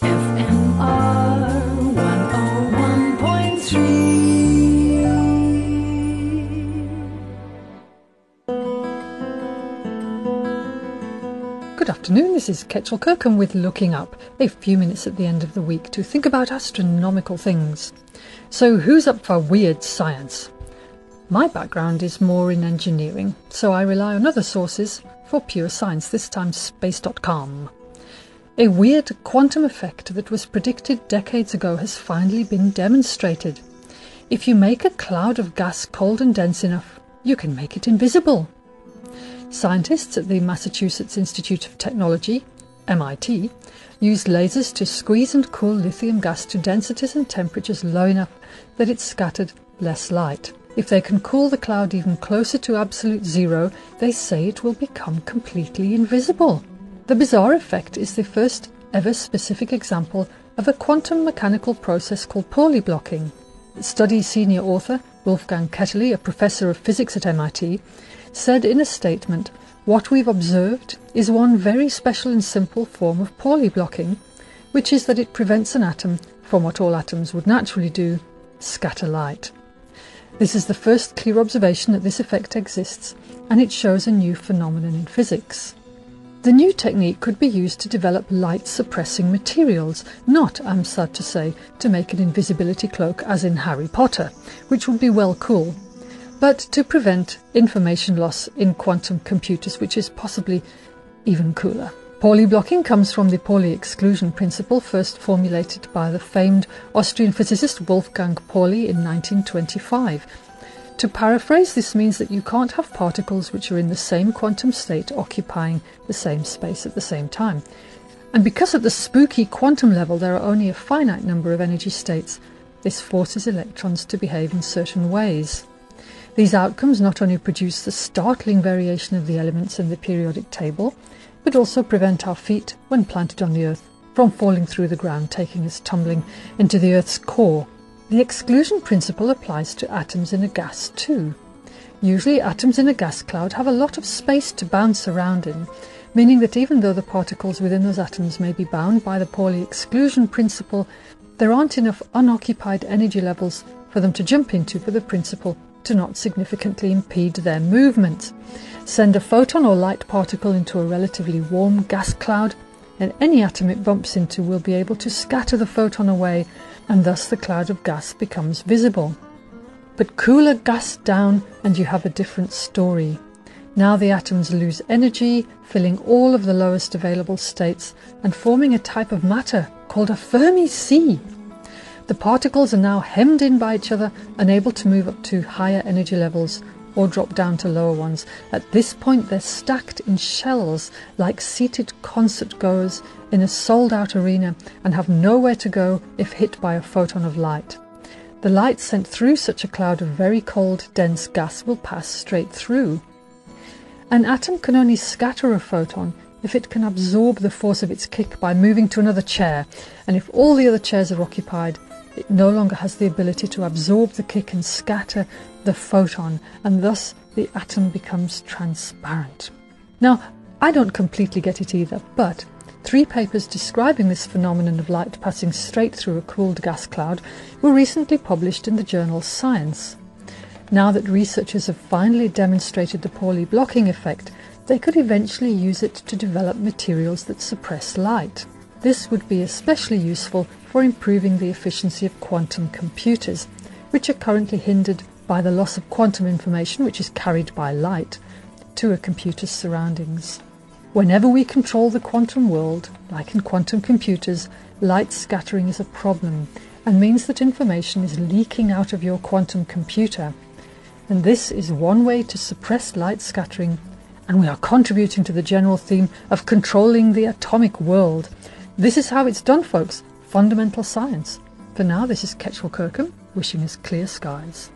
FMR 101.3. Good afternoon, this is Ketchel Kirkham with Looking Up, a few minutes at the end of the week to think about astronomical things. So, who's up for weird science? My background is more in engineering, so I rely on other sources for pure science, this time space.com. A weird quantum effect that was predicted decades ago has finally been demonstrated. If you make a cloud of gas cold and dense enough, you can make it invisible. Scientists at the Massachusetts Institute of Technology, MIT, used lasers to squeeze and cool lithium gas to densities and temperatures low enough that it scattered less light. If they can cool the cloud even closer to absolute zero, they say it will become completely invisible. The bizarre effect is the first ever specific example of a quantum mechanical process called Pauli blocking. Study senior author Wolfgang Ketterle, a professor of physics at MIT, said in a statement, What we've observed is one very special and simple form of Pauli blocking, which is that it prevents an atom from what all atoms would naturally do scatter light. This is the first clear observation that this effect exists, and it shows a new phenomenon in physics. The new technique could be used to develop light suppressing materials, not, I'm sad to say, to make an invisibility cloak as in Harry Potter, which would be well cool, but to prevent information loss in quantum computers, which is possibly even cooler. Pauli blocking comes from the Pauli exclusion principle, first formulated by the famed Austrian physicist Wolfgang Pauli in 1925 to paraphrase, this means that you can't have particles which are in the same quantum state occupying the same space at the same time. And because at the spooky quantum level there are only a finite number of energy states, this forces electrons to behave in certain ways. These outcomes not only produce the startling variation of the elements in the periodic table, but also prevent our feet, when planted on the Earth, from falling through the ground, taking us tumbling into the Earth's core the exclusion principle applies to atoms in a gas too. Usually atoms in a gas cloud have a lot of space to bounce around in, meaning that even though the particles within those atoms may be bound by the Pauli exclusion principle, there aren't enough unoccupied energy levels for them to jump into for the principle to not significantly impede their movement. Send a photon or light particle into a relatively warm gas cloud, and any atom it bumps into will be able to scatter the photon away and thus the cloud of gas becomes visible. But cool a gas down and you have a different story. Now the atoms lose energy, filling all of the lowest available states and forming a type of matter called a Fermi sea. The particles are now hemmed in by each other, unable to move up to higher energy levels or drop down to lower ones. At this point, they're stacked in shells like seated concert goers in a sold out arena and have nowhere to go if hit by a photon of light. The light sent through such a cloud of very cold, dense gas will pass straight through. An atom can only scatter a photon if it can absorb the force of its kick by moving to another chair, and if all the other chairs are occupied, it no longer has the ability to absorb the kick and scatter the photon, and thus the atom becomes transparent. Now, I don't completely get it either, but three papers describing this phenomenon of light passing straight through a cooled gas cloud were recently published in the journal Science. Now that researchers have finally demonstrated the Pauli blocking effect, they could eventually use it to develop materials that suppress light. This would be especially useful for improving the efficiency of quantum computers, which are currently hindered by the loss of quantum information, which is carried by light, to a computer's surroundings. Whenever we control the quantum world, like in quantum computers, light scattering is a problem and means that information is leaking out of your quantum computer. And this is one way to suppress light scattering, and we are contributing to the general theme of controlling the atomic world. This is how it's done, folks. Fundamental science. For now, this is Ketchel Kirkham, wishing us clear skies.